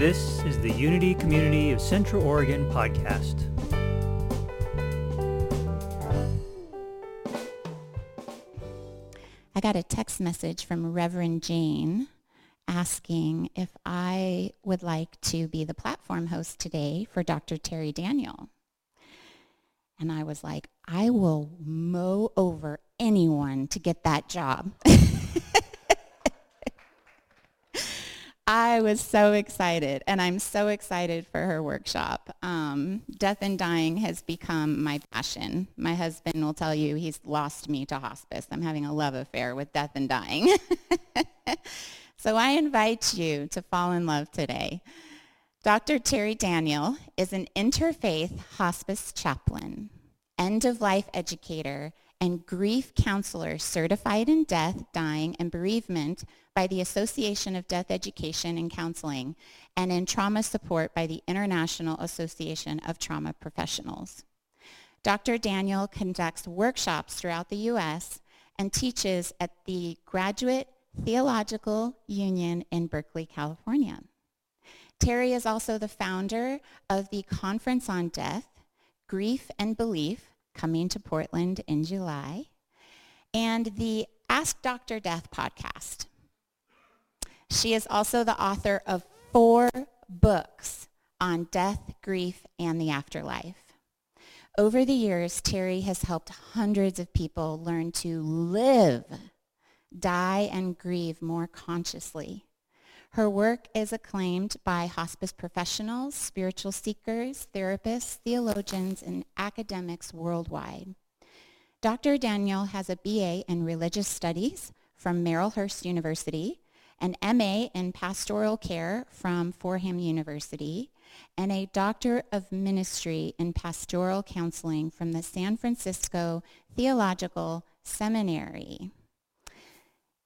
This is the Unity Community of Central Oregon podcast. I got a text message from Reverend Jane asking if I would like to be the platform host today for Dr. Terry Daniel. And I was like, I will mow over anyone to get that job. I was so excited, and I'm so excited for her workshop. Um, death and dying has become my passion. My husband will tell you he's lost me to hospice. I'm having a love affair with death and dying. so I invite you to fall in love today. Dr. Terry Daniel is an interfaith hospice chaplain, end-of-life educator, and grief counselor certified in death, dying, and bereavement by the Association of Death Education and Counseling and in trauma support by the International Association of Trauma Professionals. Dr. Daniel conducts workshops throughout the U.S. and teaches at the Graduate Theological Union in Berkeley, California. Terry is also the founder of the Conference on Death, Grief and Belief, coming to Portland in July, and the Ask Dr. Death podcast. She is also the author of four books on death, grief, and the afterlife. Over the years, Terry has helped hundreds of people learn to live, die, and grieve more consciously. Her work is acclaimed by hospice professionals, spiritual seekers, therapists, theologians, and academics worldwide. Dr. Daniel has a BA in Religious Studies from Marylhurst University, an MA in Pastoral Care from Fordham University, and a Doctor of Ministry in Pastoral Counseling from the San Francisco Theological Seminary.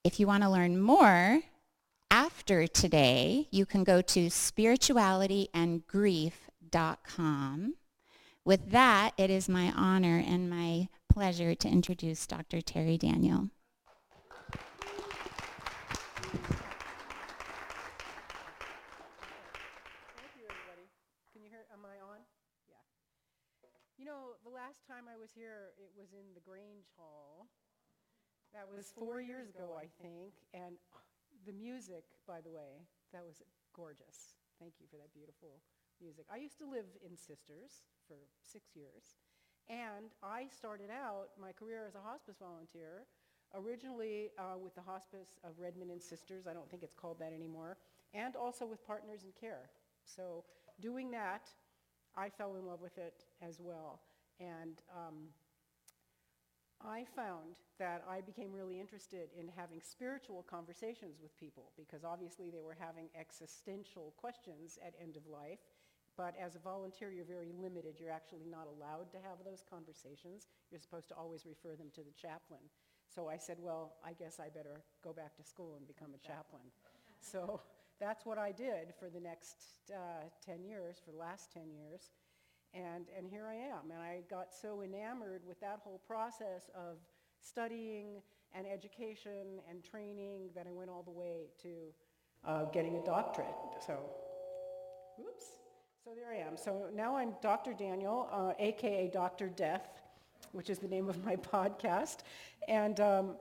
If you want to learn more, after today, you can go to spiritualityandgrief.com. With that, it is my honor and my pleasure to introduce Dr. Terry Daniel. Thank you, everybody. Can you hear, am I on? Yeah. You know, the last time I was here, it was in the Grange Hall. That was four years ago, I think, and the music, by the way, that was gorgeous. Thank you for that beautiful music. I used to live in Sisters for six years, and I started out my career as a hospice volunteer, originally uh, with the Hospice of Redmond and Sisters. I don't think it's called that anymore, and also with Partners in Care. So doing that, I fell in love with it as well. And um, I found that I became really interested in having spiritual conversations with people because obviously they were having existential questions at end of life. But as a volunteer, you're very limited. You're actually not allowed to have those conversations. You're supposed to always refer them to the chaplain. So I said, well, I guess I better go back to school and become a chaplain. so that's what I did for the next uh, 10 years, for the last 10 years. And, and here I am. And I got so enamored with that whole process of studying and education and training that I went all the way to uh, getting a doctorate. So, whoops. So there I am. So now I'm Dr. Daniel, uh, aka Dr. Death, which is the name of my podcast. And um,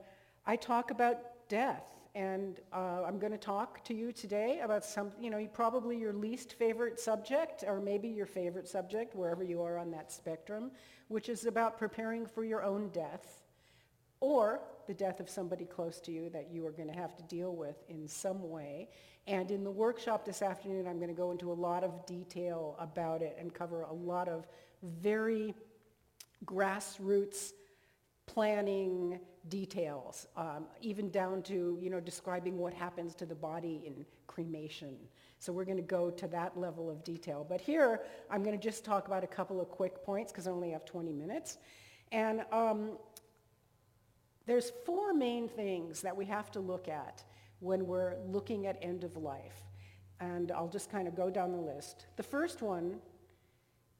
I talk about death and uh, I'm going to talk to you today about some, you know, probably your least favorite subject, or maybe your favorite subject, wherever you are on that spectrum, which is about preparing for your own death, or the death of somebody close to you that you are going to have to deal with in some way. And in the workshop this afternoon, I'm going to go into a lot of detail about it and cover a lot of very grassroots planning details, um, even down to you know describing what happens to the body in cremation. So we're going to go to that level of detail. But here, I'm going to just talk about a couple of quick points because I only have 20 minutes. And um, there's four main things that we have to look at when we're looking at end of life. And I'll just kind of go down the list. The first one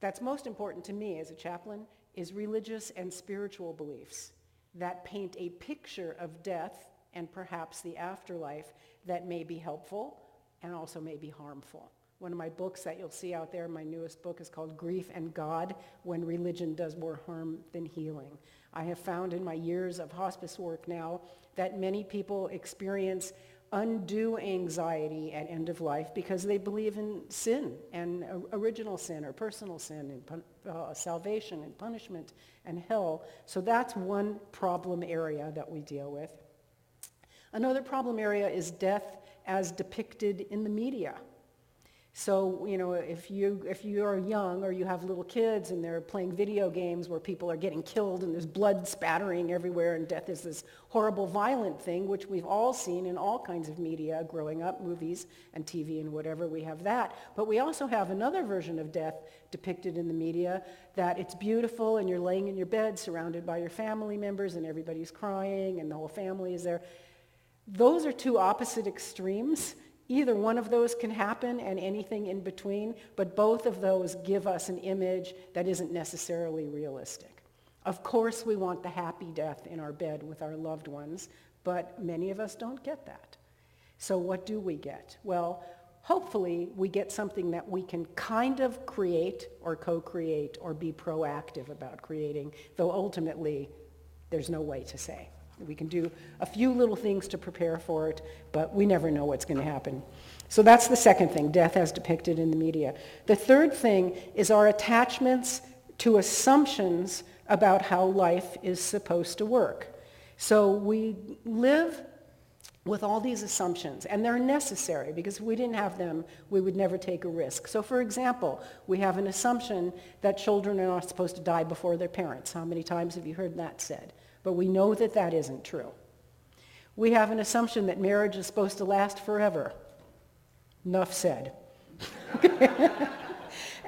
that's most important to me as a chaplain is religious and spiritual beliefs that paint a picture of death and perhaps the afterlife that may be helpful and also may be harmful. One of my books that you'll see out there, my newest book is called Grief and God, When Religion Does More Harm Than Healing. I have found in my years of hospice work now that many people experience undue anxiety at end of life because they believe in sin and original sin or personal sin and uh, salvation and punishment and hell. So that's one problem area that we deal with. Another problem area is death as depicted in the media. So, you know, if you, if you are young or you have little kids and they're playing video games where people are getting killed and there's blood spattering everywhere and death is this horrible violent thing, which we've all seen in all kinds of media growing up, movies and TV and whatever, we have that. But we also have another version of death depicted in the media that it's beautiful and you're laying in your bed surrounded by your family members and everybody's crying and the whole family is there. Those are two opposite extremes Either one of those can happen and anything in between, but both of those give us an image that isn't necessarily realistic. Of course, we want the happy death in our bed with our loved ones, but many of us don't get that. So what do we get? Well, hopefully we get something that we can kind of create or co-create or be proactive about creating, though ultimately there's no way to say. We can do a few little things to prepare for it, but we never know what's going to happen. So that's the second thing, death as depicted in the media. The third thing is our attachments to assumptions about how life is supposed to work. So we live with all these assumptions, and they're necessary because if we didn't have them, we would never take a risk. So for example, we have an assumption that children are not supposed to die before their parents. How many times have you heard that said? But we know that that isn't true. We have an assumption that marriage is supposed to last forever. Enough said.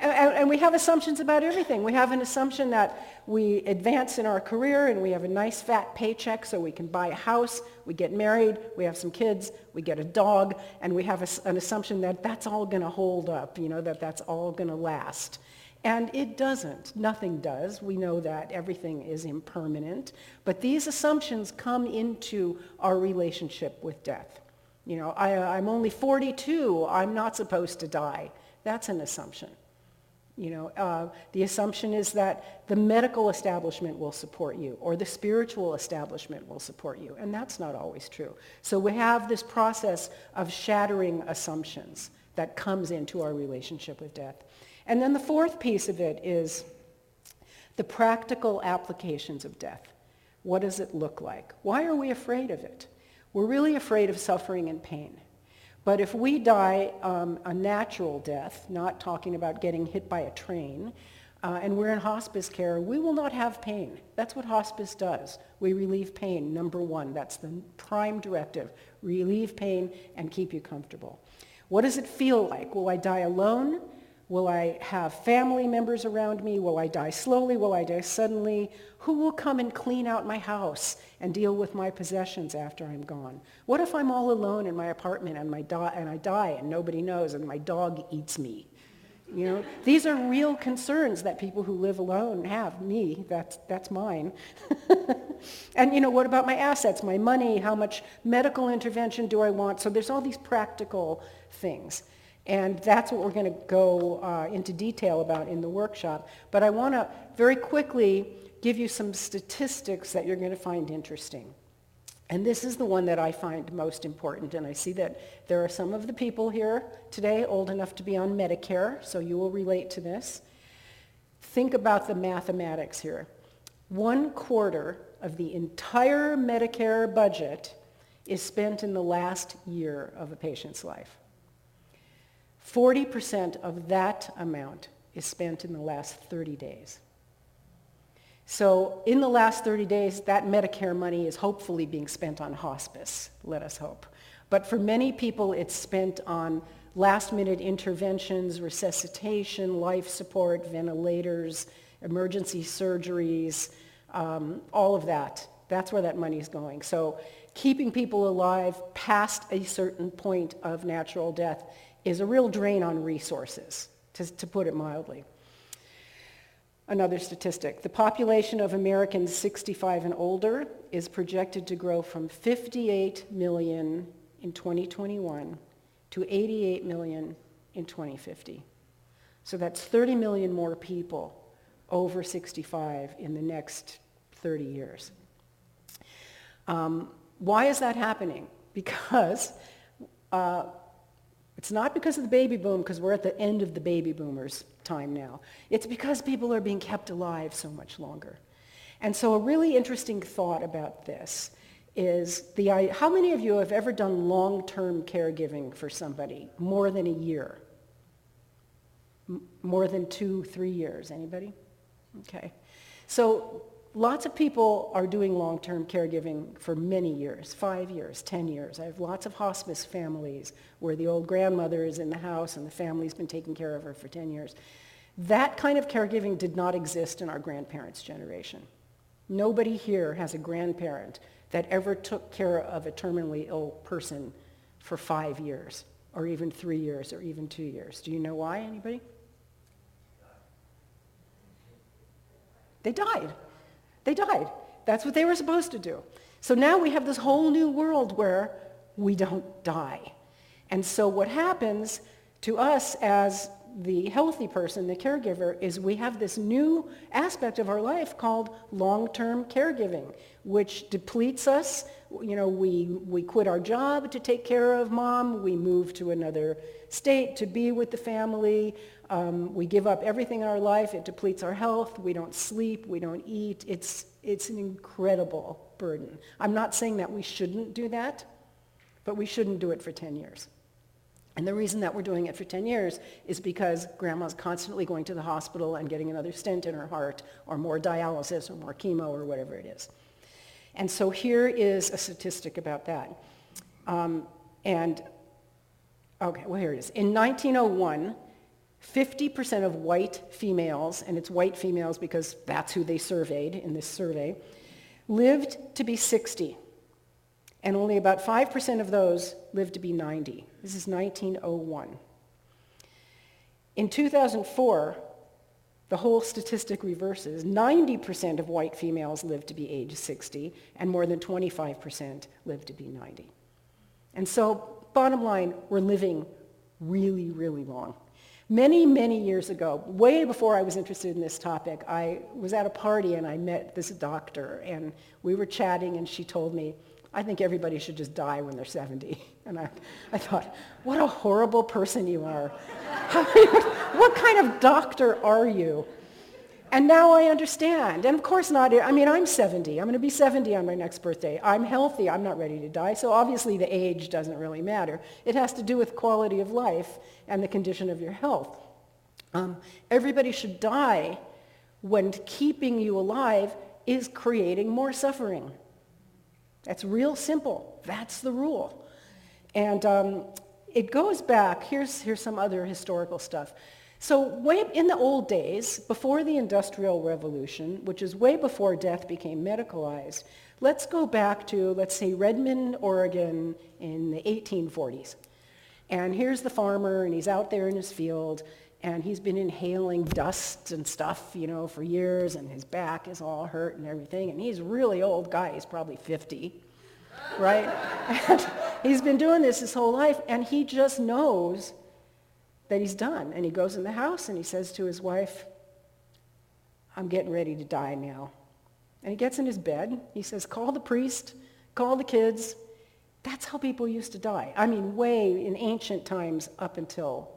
and, we have assumptions about everything. We have an assumption that we advance in our career and we have a nice fat paycheck so we can buy a house, we get married, we have some kids, we get a dog, and we have an assumption that that's all going to hold up, you know, that that's all going to last. And it doesn't. Nothing does. We know that everything is impermanent. But these assumptions come into our relationship with death. You know, I, am only 42. I'm not supposed to die. That's an assumption. You know, uh, the assumption is that the medical establishment will support you or the spiritual establishment will support you. And that's not always true. So we have this process of shattering assumptions that comes into our relationship with death. And then the fourth piece of it is the practical applications of death. What does it look like? Why are we afraid of it? We're really afraid of suffering and pain. But if we die um, a natural death, not talking about getting hit by a train, uh, and we're in hospice care, we will not have pain. That's what hospice does. We relieve pain, number one. That's the prime directive. Relieve pain and keep you comfortable. What does it feel like? Will I die alone? Will I have family members around me? Will I die slowly? Will I die suddenly? Who will come and clean out my house and deal with my possessions after I'm gone? What if I'm all alone in my apartment and, my do- and I die and nobody knows and my dog eats me? You know, these are real concerns that people who live alone have. Me, that's, that's mine. and, you know, what about my assets, my money? How much medical intervention do I want? So there's all these practical things. And that's what we're going to go uh, into detail about in the workshop. But I want to very quickly give you some statistics that you're going to find interesting. And this is the one that I find most important. And I see that there are some of the people here today old enough to be on Medicare, so you will relate to this. Think about the mathematics here. One quarter of the entire Medicare budget is spent in the last year of a patient's life. 40% of that amount is spent in the last 30 days. So in the last 30 days, that Medicare money is hopefully being spent on hospice, let us hope. But for many people, it's spent on last-minute interventions, resuscitation, life support, ventilators, emergency surgeries, um, all of that. That's where that money is going. So keeping people alive past a certain point of natural death is a real drain on resources, to, to put it mildly. Another statistic, the population of Americans 65 and older is projected to grow from 58 million in 2021 to 88 million in 2050. So that's 30 million more people over 65 in the next 30 years. Um, why is that happening? Because uh, it's not because of the baby boom, because we're at the end of the baby boomers' time now. It's because people are being kept alive so much longer. And so a really interesting thought about this is the, how many of you have ever done long-term caregiving for somebody more than a year? M- more than two, three years? Anybody? Okay. So lots of people are doing long-term caregiving for many years, five years, 10 years. I have lots of hospice families where the old grandmother is in the house and the family's been taking care of her for 10 years. That kind of caregiving did not exist in our grandparents' generation. Nobody here has a grandparent that ever took care of a terminally ill person for five years, or even three years, or even two years. Do you know why, anybody? They died. They died. That's what they were supposed to do. So now we have this whole new world where we don't die. And so what happens to us as the healthy person, the caregiver, is we have this new aspect of our life called long-term caregiving, which depletes us. You know, we, we quit our job to take care of mom. We move to another state to be with the family. Um, we give up everything in our life. It depletes our health. We don't sleep. We don't eat. It's, it's an incredible burden. I'm not saying that we shouldn't do that, but we shouldn't do it for 10 years. And the reason that we're doing it for 10 years is because grandma's constantly going to the hospital and getting another stent in her heart or more dialysis or more chemo or whatever it is. And so here is a statistic about that. Um, and, okay, well, here it is. In 1901, 50% of white females, and it's white females because that's who they surveyed in this survey, lived to be 60 and only about 5% of those lived to be 90. This is 1901. In 2004, the whole statistic reverses. 90% of white females lived to be age 60, and more than 25% lived to be 90. And so, bottom line, we're living really, really long. Many, many years ago, way before I was interested in this topic, I was at a party and I met this doctor, and we were chatting, and she told me, I think everybody should just die when they're 70. And I, I thought, what a horrible person you are. what kind of doctor are you? And now I understand. And of course not, I mean, I'm 70. I'm going to be 70 on my next birthday. I'm healthy. I'm not ready to die. So obviously the age doesn't really matter. It has to do with quality of life and the condition of your health. Um, everybody should die when keeping you alive is creating more suffering. That's real simple. That's the rule. And um, it goes back, here's, here's some other historical stuff. So way in the old days, before the Industrial Revolution, which is way before death became medicalized, let's go back to, let's say, Redmond, Oregon in the 1840s. And here's the farmer, and he's out there in his field, and he's been inhaling dust and stuff, you know, for years, and his back is all hurt and everything. And he's a really old guy. He's probably 50, right? and he's been doing this his whole life, and he just knows that he's done. And he goes in the house and he says to his wife, I'm getting ready to die now. And he gets in his bed. He says, call the priest, call the kids. That's how people used to die. I mean, way in ancient times up until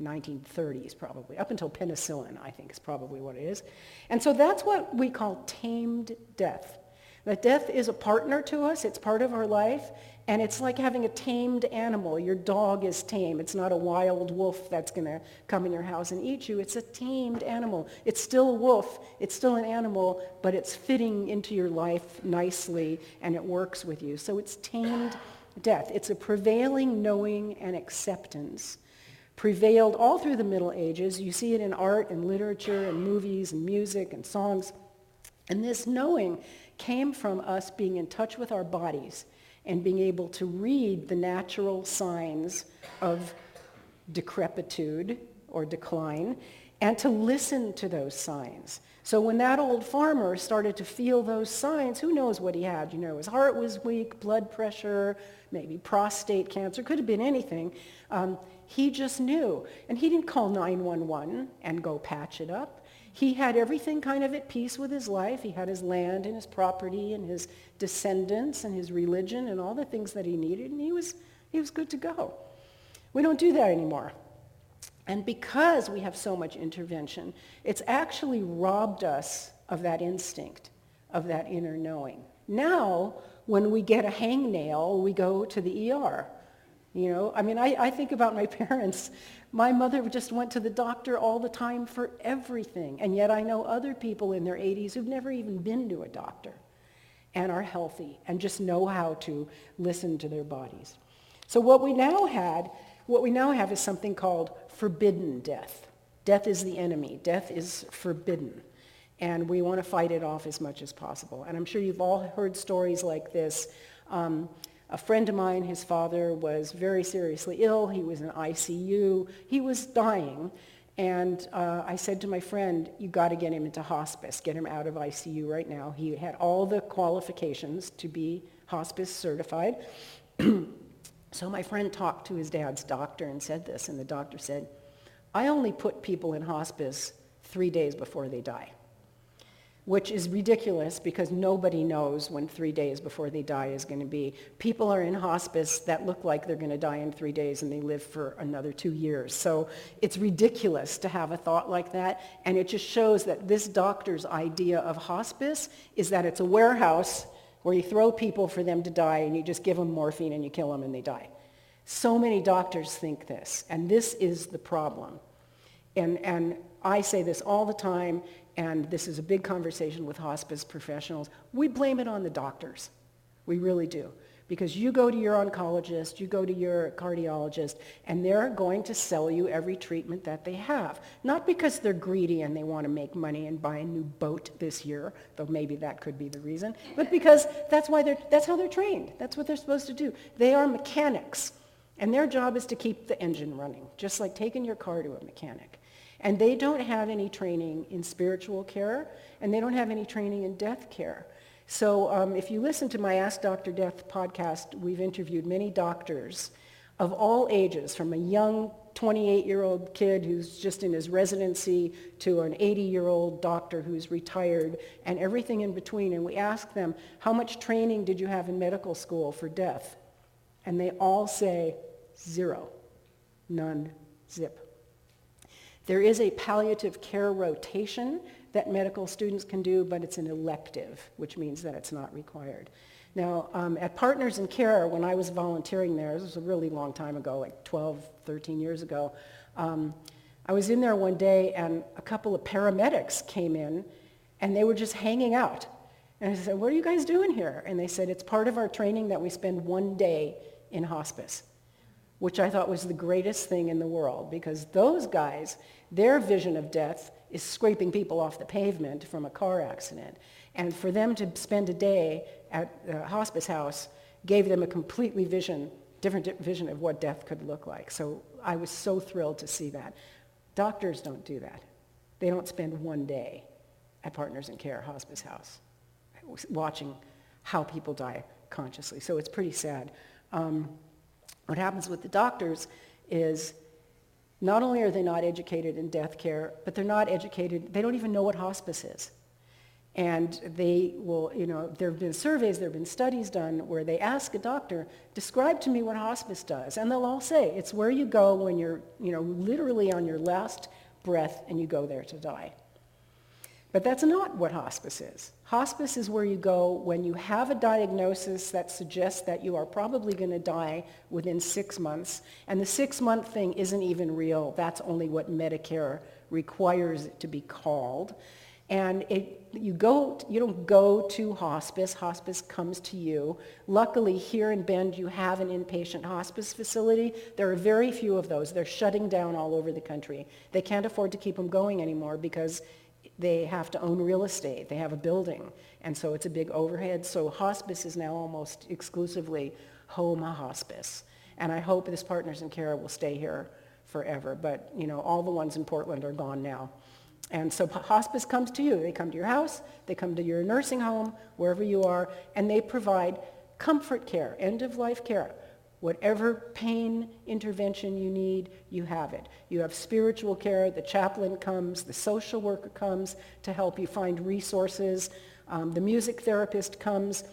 1930s probably, up until penicillin, I think is probably what it is. And so that's what we call tamed death. That death is a partner to us, it's part of our life, and it's like having a tamed animal. Your dog is tame. It's not a wild wolf that's going to come in your house and eat you. It's a tamed animal. It's still a wolf. It's still an animal, but it's fitting into your life nicely, and it works with you. So it's tamed death. It's a prevailing knowing and acceptance prevailed all through the Middle Ages. You see it in art and literature and movies and music and songs. And this knowing came from us being in touch with our bodies and being able to read the natural signs of decrepitude or decline and to listen to those signs. So when that old farmer started to feel those signs, who knows what he had? You know, his heart was weak, blood pressure, maybe prostate cancer, could have been anything. Um, he just knew. And he didn't call 911 and go patch it up. He had everything kind of at peace with his life. He had his land and his property and his descendants and his religion and all the things that he needed, and he was, he was good to go. We don't do that anymore. And because we have so much intervention, it's actually robbed us of that instinct, of that inner knowing. Now, when we get a hangnail, we go to the ER. You know, I mean, I, I think about my parents. My mother just went to the doctor all the time for everything. And yet I know other people in their 80s who've never even been to a doctor and are healthy and just know how to listen to their bodies. So what we now had, what we now have is something called forbidden death. Death is the enemy. Death is forbidden. And we want to fight it off as much as possible. And I'm sure you've all heard stories like this. Um, a friend of mine, his father was very seriously ill. He was in ICU. He was dying. And uh, I said to my friend, you got to get him into hospice, get him out of ICU right now. He had all the qualifications to be hospice certified. So my friend talked to his dad's doctor and said this, and the doctor said, I only put people in hospice three days before they die, which is ridiculous because nobody knows when three days before they die is going to be. People are in hospice that look like they're going to die in three days and they live for another two years. So it's ridiculous to have a thought like that, and it just shows that this doctor's idea of hospice is that it's a warehouse where you throw people for them to die and you just give them morphine and you kill them and they die. So many doctors think this, and this is the problem. And, and I say this all the time, and this is a big conversation with hospice professionals. We blame it on the doctors. We really do because you go to your oncologist, you go to your cardiologist, and they're going to sell you every treatment that they have. Not because they're greedy and they want to make money and buy a new boat this year, though maybe that could be the reason, but because that's, why they're, that's how they're trained. That's what they're supposed to do. They are mechanics, and their job is to keep the engine running, just like taking your car to a mechanic. And they don't have any training in spiritual care, and they don't have any training in death care. So um, if you listen to my Ask Dr. Death podcast, we've interviewed many doctors of all ages, from a young 28-year-old kid who's just in his residency to an 80-year-old doctor who's retired and everything in between. And we ask them, how much training did you have in medical school for death? And they all say zero, none, zip. There is a palliative care rotation that medical students can do, but it's an elective, which means that it's not required. Now, um, at Partners in Care, when I was volunteering there, this was a really long time ago, like 12, 13 years ago, um, I was in there one day and a couple of paramedics came in and they were just hanging out. And I said, what are you guys doing here? And they said, it's part of our training that we spend one day in hospice, which I thought was the greatest thing in the world because those guys, their vision of death is scraping people off the pavement from a car accident. And for them to spend a day at the hospice house gave them a completely vision, different vision of what death could look like. So I was so thrilled to see that. Doctors don't do that. They don't spend one day at Partners in Care Hospice House watching how people die consciously. So it's pretty sad. Um, what happens with the doctors is not only are they not educated in death care, but they're not educated, they don't even know what hospice is. And they will, you know, there have been surveys, there have been studies done where they ask a doctor, describe to me what hospice does. And they'll all say, it's where you go when you're, you know, literally on your last breath and you go there to die. But that's not what hospice is. Hospice is where you go when you have a diagnosis that suggests that you are probably going to die within six months. And the six-month thing isn't even real. That's only what Medicare requires it to be called. And it, you, go, you don't go to hospice. Hospice comes to you. Luckily, here in Bend, you have an inpatient hospice facility. There are very few of those. They're shutting down all over the country. They can't afford to keep them going anymore because they have to own real estate. They have a building. And so it's a big overhead. So hospice is now almost exclusively home hospice. And I hope this Partners in Care will stay here forever, but you know, all the ones in Portland are gone now. And so hospice comes to you. They come to your house, they come to your nursing home, wherever you are, and they provide comfort care, end-of-life care. Whatever pain intervention you need, you have it. You have spiritual care. The chaplain comes. The social worker comes to help you find resources. Um, the music therapist comes.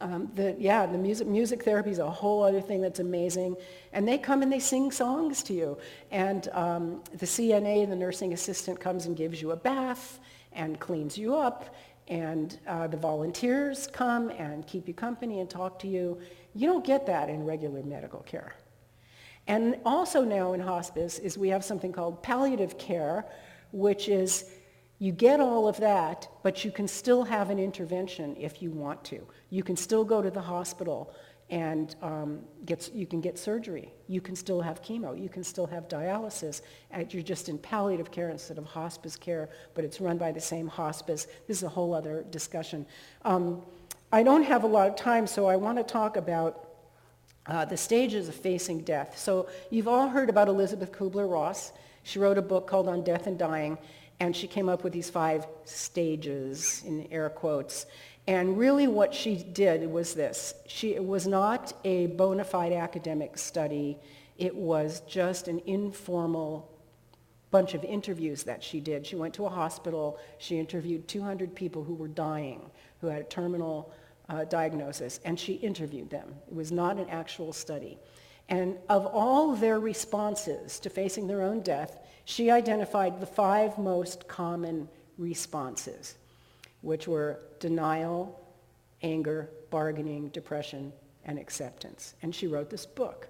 Um, the, yeah, the music, music therapy is a whole other thing that's amazing. And they come and they sing songs to you. And um, the CNA, the nursing assistant, comes and gives you a bath and cleans you up. And uh, the volunteers come and keep you company and talk to you. You don't get that in regular medical care. And also now in hospice is we have something called palliative care, which is you get all of that, but you can still have an intervention if you want to. You can still go to the hospital and um, get, you can get surgery. You can still have chemo. You can still have dialysis. And you're just in palliative care instead of hospice care, but it's run by the same hospice. This is a whole other discussion. Um, I don't have a lot of time, so I want to talk about uh, the stages of facing death. So you've all heard about Elisabeth Kubler-Ross. She wrote a book called On Death and Dying, and she came up with these five stages, in air quotes. And really what she did was this. She, it was not a bona fide academic study. It was just an informal bunch of interviews that she did. She went to a hospital. She interviewed 200 people who were dying, who had a terminal uh, diagnosis, and she interviewed them. It was not an actual study. And of all their responses to facing their own death, she identified the five most common responses, which were denial, anger, bargaining, depression, and acceptance. And she wrote this book.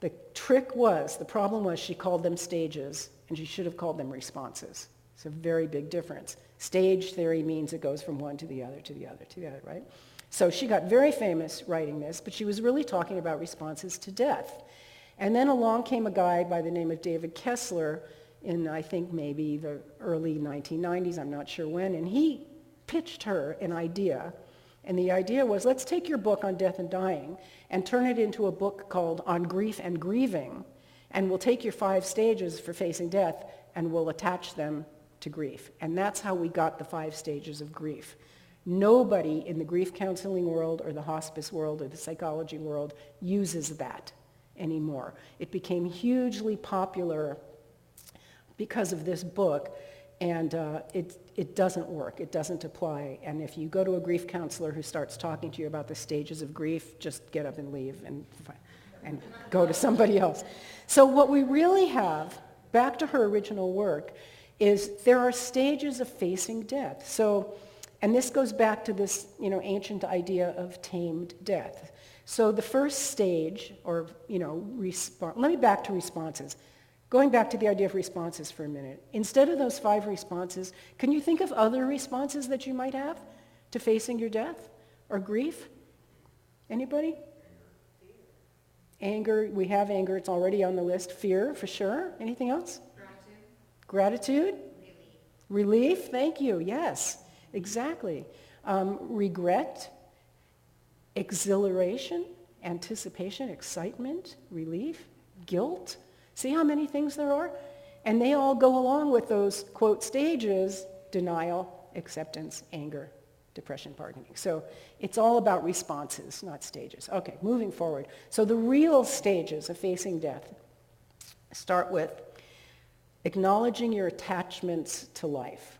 The trick was, the problem was she called them stages, and she should have called them responses. It's a very big difference. Stage theory means it goes from one to the other, to the other, to the other, right? So she got very famous writing this, but she was really talking about responses to death. And then along came a guy by the name of David Kessler in, I think, maybe the early 1990s, I'm not sure when, and he pitched her an idea. And the idea was, let's take your book on death and dying and turn it into a book called On Grief and Grieving, and we'll take your five stages for facing death and we'll attach them to grief. And that's how we got the five stages of grief. Nobody in the grief counseling world or the hospice world or the psychology world uses that anymore. It became hugely popular because of this book, and uh, it, it doesn't work. It doesn't apply. And if you go to a grief counselor who starts talking to you about the stages of grief, just get up and leave and, and go to somebody else. So what we really have, back to her original work, is there are stages of facing death. So and this goes back to this you know, ancient idea of tamed death. So the first stage, or you know, let me back to responses. Going back to the idea of responses for a minute. Instead of those five responses, can you think of other responses that you might have to facing your death or grief? Anybody? Anger, we have anger, it's already on the list. Fear, for sure. Anything else? Gratitude. Gratitude? Relief. Relief, thank you, yes. Exactly. Um, regret, exhilaration, anticipation, excitement, relief, guilt. See how many things there are? And they all go along with those, quote, stages, denial, acceptance, anger, depression, bargaining. So it's all about responses, not stages. Okay, moving forward. So the real stages of facing death start with acknowledging your attachments to life.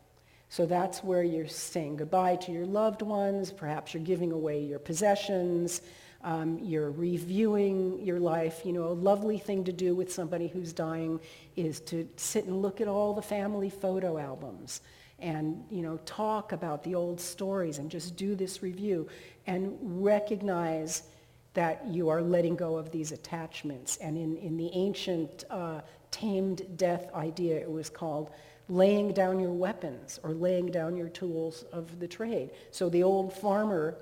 So that's where you're saying goodbye to your loved ones. Perhaps you're giving away your possessions. Um, you're reviewing your life. You know, a lovely thing to do with somebody who's dying is to sit and look at all the family photo albums and, you know, talk about the old stories and just do this review and recognize that you are letting go of these attachments. And in, in the ancient uh, tamed death idea, it was called laying down your weapons or laying down your tools of the trade. So the old farmer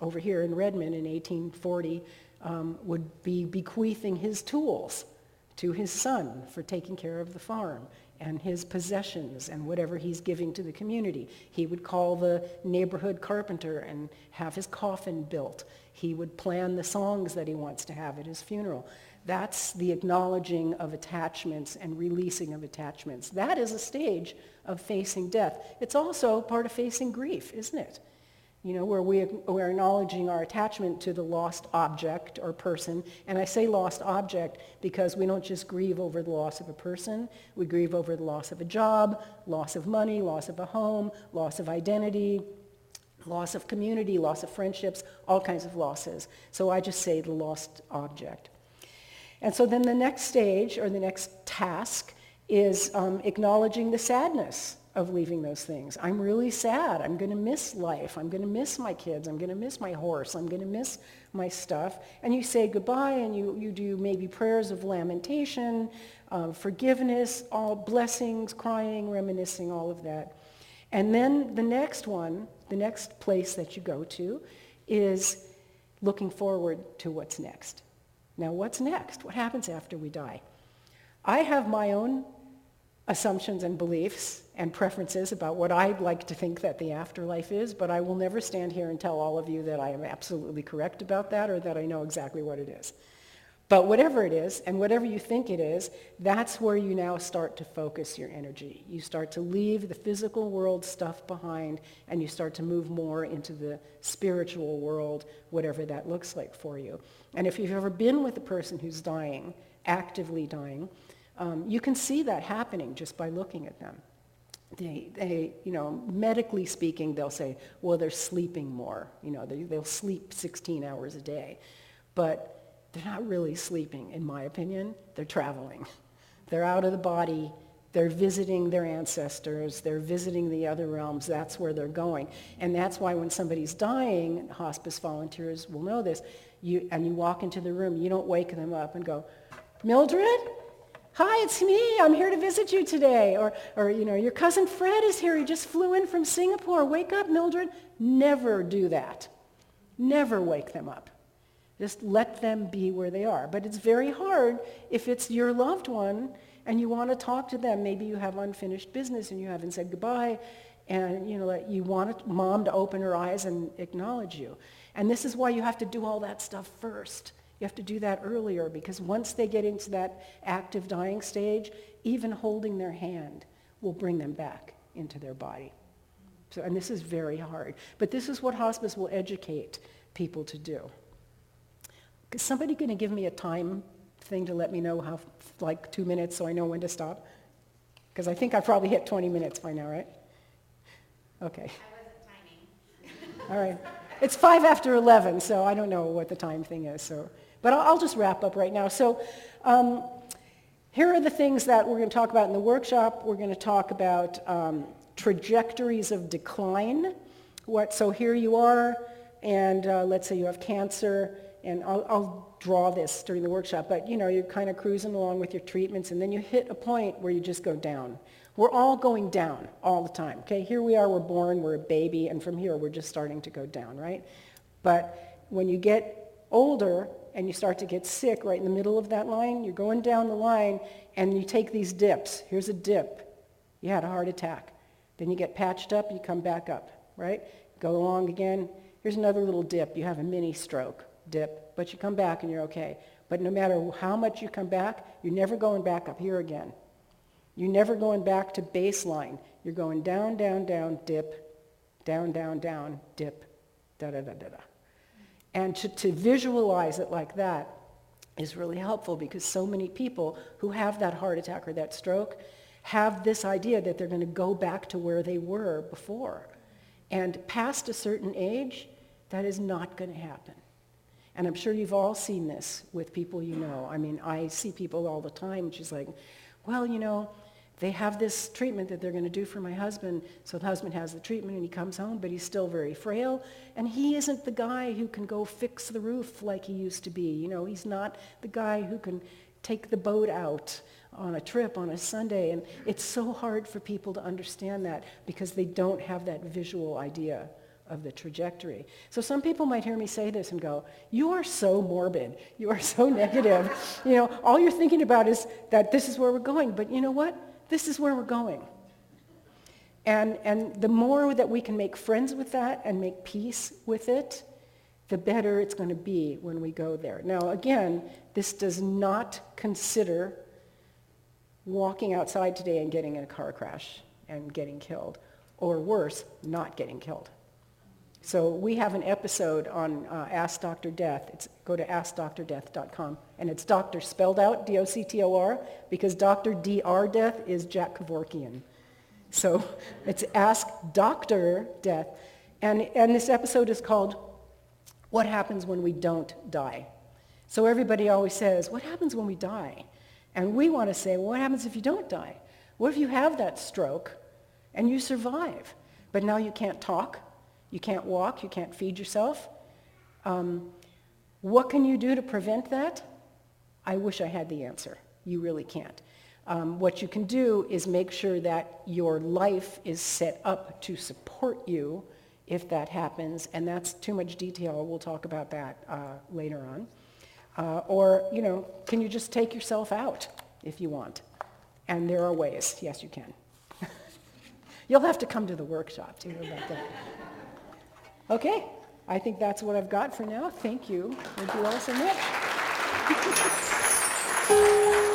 over here in Redmond in 1840 um, would be bequeathing his tools to his son for taking care of the farm. and his possessions and whatever he's giving to the community. He would call the neighborhood carpenter and have his coffin built. He would plan the songs that he wants to have at his funeral. That's the acknowledging of attachments and releasing of attachments. That is a stage of facing death. It's also part of facing grief, isn't it? you know, where we, we're acknowledging our attachment to the lost object or person. And I say lost object because we don't just grieve over the loss of a person. We grieve over the loss of a job, loss of money, loss of a home, loss of identity, loss of community, loss of friendships, all kinds of losses. So I just say the lost object. And so then the next stage or the next task is um, acknowledging the sadness of leaving those things. I'm really sad. I'm going to miss life. I'm going to miss my kids. I'm going to miss my horse. I'm going to miss my stuff. And you say goodbye and you, you do maybe prayers of lamentation, forgiveness, all blessings, crying, reminiscing, all of that. And then the next one, the next place that you go to is looking forward to what's next. Now, what's next? What happens after we die? I have my own assumptions and beliefs and preferences about what I'd like to think that the afterlife is, but I will never stand here and tell all of you that I am absolutely correct about that or that I know exactly what it is. But whatever it is, and whatever you think it is, that's where you now start to focus your energy. You start to leave the physical world stuff behind, and you start to move more into the spiritual world, whatever that looks like for you. And if you've ever been with a person who's dying, actively dying, um, you can see that happening just by looking at them. They, they, you know, medically speaking, they'll say, well, they're sleeping more. You know, they, they'll sleep 16 hours a day. But they're not really sleeping, in my opinion. They're traveling. They're out of the body. They're visiting their ancestors. They're visiting the other realms. That's where they're going. And that's why when somebody's dying, hospice volunteers will know this, you, and you walk into the room, you don't wake them up and go, Mildred, Hi, it's me. I'm here to visit you today. Or, or, you know, your cousin Fred is here. He just flew in from Singapore. Wake up, Mildred. Never do that. Never wake them up. Just let them be where they are. But it's very hard if it's your loved one and you want to talk to them. Maybe you have unfinished business and you haven't said goodbye and you know you want mom to open her eyes and acknowledge you. And this is why you have to do all that stuff first. You have to do that earlier because once they get into that active dying stage, even holding their hand will bring them back into their body. So, and this is very hard. But this is what hospice will educate people to do. Is somebody going to give me a time thing to let me know how, like two minutes so I know when to stop? Because I think I probably hit 20 minutes by now, right? Okay. I wasn't timing. All right. It's five after 11, so I don't know what the time thing is. So. But I'll, I'll just wrap up right now. So um, here are the things that we're going to talk about in the workshop. We're going to talk about um, trajectories of decline. What, so here you are, and uh, let's say you have cancer, and I'll, I'll draw this during the workshop, but you know, you're kind of cruising along with your treatments, and then you hit a point where you just go down. We're all going down all the time. Okay, here we are, we're born, we're a baby, and from here we're just starting to go down, right? But when you get older, and you start to get sick right in the middle of that line, you're going down the line and you take these dips. Here's a dip. You had a heart attack. Then you get patched up, you come back up, right? Go along again. Here's another little dip. You have a mini stroke dip, but you come back and you're okay. But no matter how much you come back, you're never going back up here again. You're never going back to baseline. You're going down, down, down, dip, down, down, down, dip, da da da da da. And to, to visualize it like that is really helpful because so many people who have that heart attack or that stroke have this idea that they're going to go back to where they were before. And past a certain age, that is not going to happen. And I'm sure you've all seen this with people you know. I mean, I see people all the time. She's like, well, you know, they have this treatment that they're going to do for my husband. So the husband has the treatment and he comes home, but he's still very frail. And he isn't the guy who can go fix the roof like he used to be. You know, he's not the guy who can take the boat out on a trip on a Sunday. And it's so hard for people to understand that because they don't have that visual idea of the trajectory. So some people might hear me say this and go, you are so morbid. You are so negative. you know, all you're thinking about is that this is where we're going. But you know what? this is where we're going. And, and the more that we can make friends with that and make peace with it, the better it's going to be when we go there. Now, again, this does not consider walking outside today and getting in a car crash and getting killed, or worse, not getting killed. So we have an episode on uh, Ask Dr. Death. It's, go to askdoctordeath.com. And it's doctor spelled out, D-O-C-T-O-R, because Dr. D.R. Death is Jack Kevorkian. So it's Ask Dr. Death. And, and this episode is called What Happens When We Don't Die? So everybody always says, what happens when we die? And we want to say, well, what happens if you don't die? What if you have that stroke and you survive, but now you can't talk, you can't walk, you can't feed yourself? Um, what can you do to prevent that? I wish I had the answer. You really can't. Um, what you can do is make sure that your life is set up to support you if that happens, and that's too much detail. We'll talk about that uh, later on. Uh, or, you know, can you just take yourself out if you want? And there are ways. Yes, you can. You'll have to come to the workshop to hear about that. Okay, I think that's what I've got for now. Thank you. Thank you all so much.